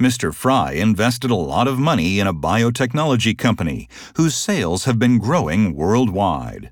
Mr. Fry invested a lot of money in a biotechnology company whose sales have been growing worldwide.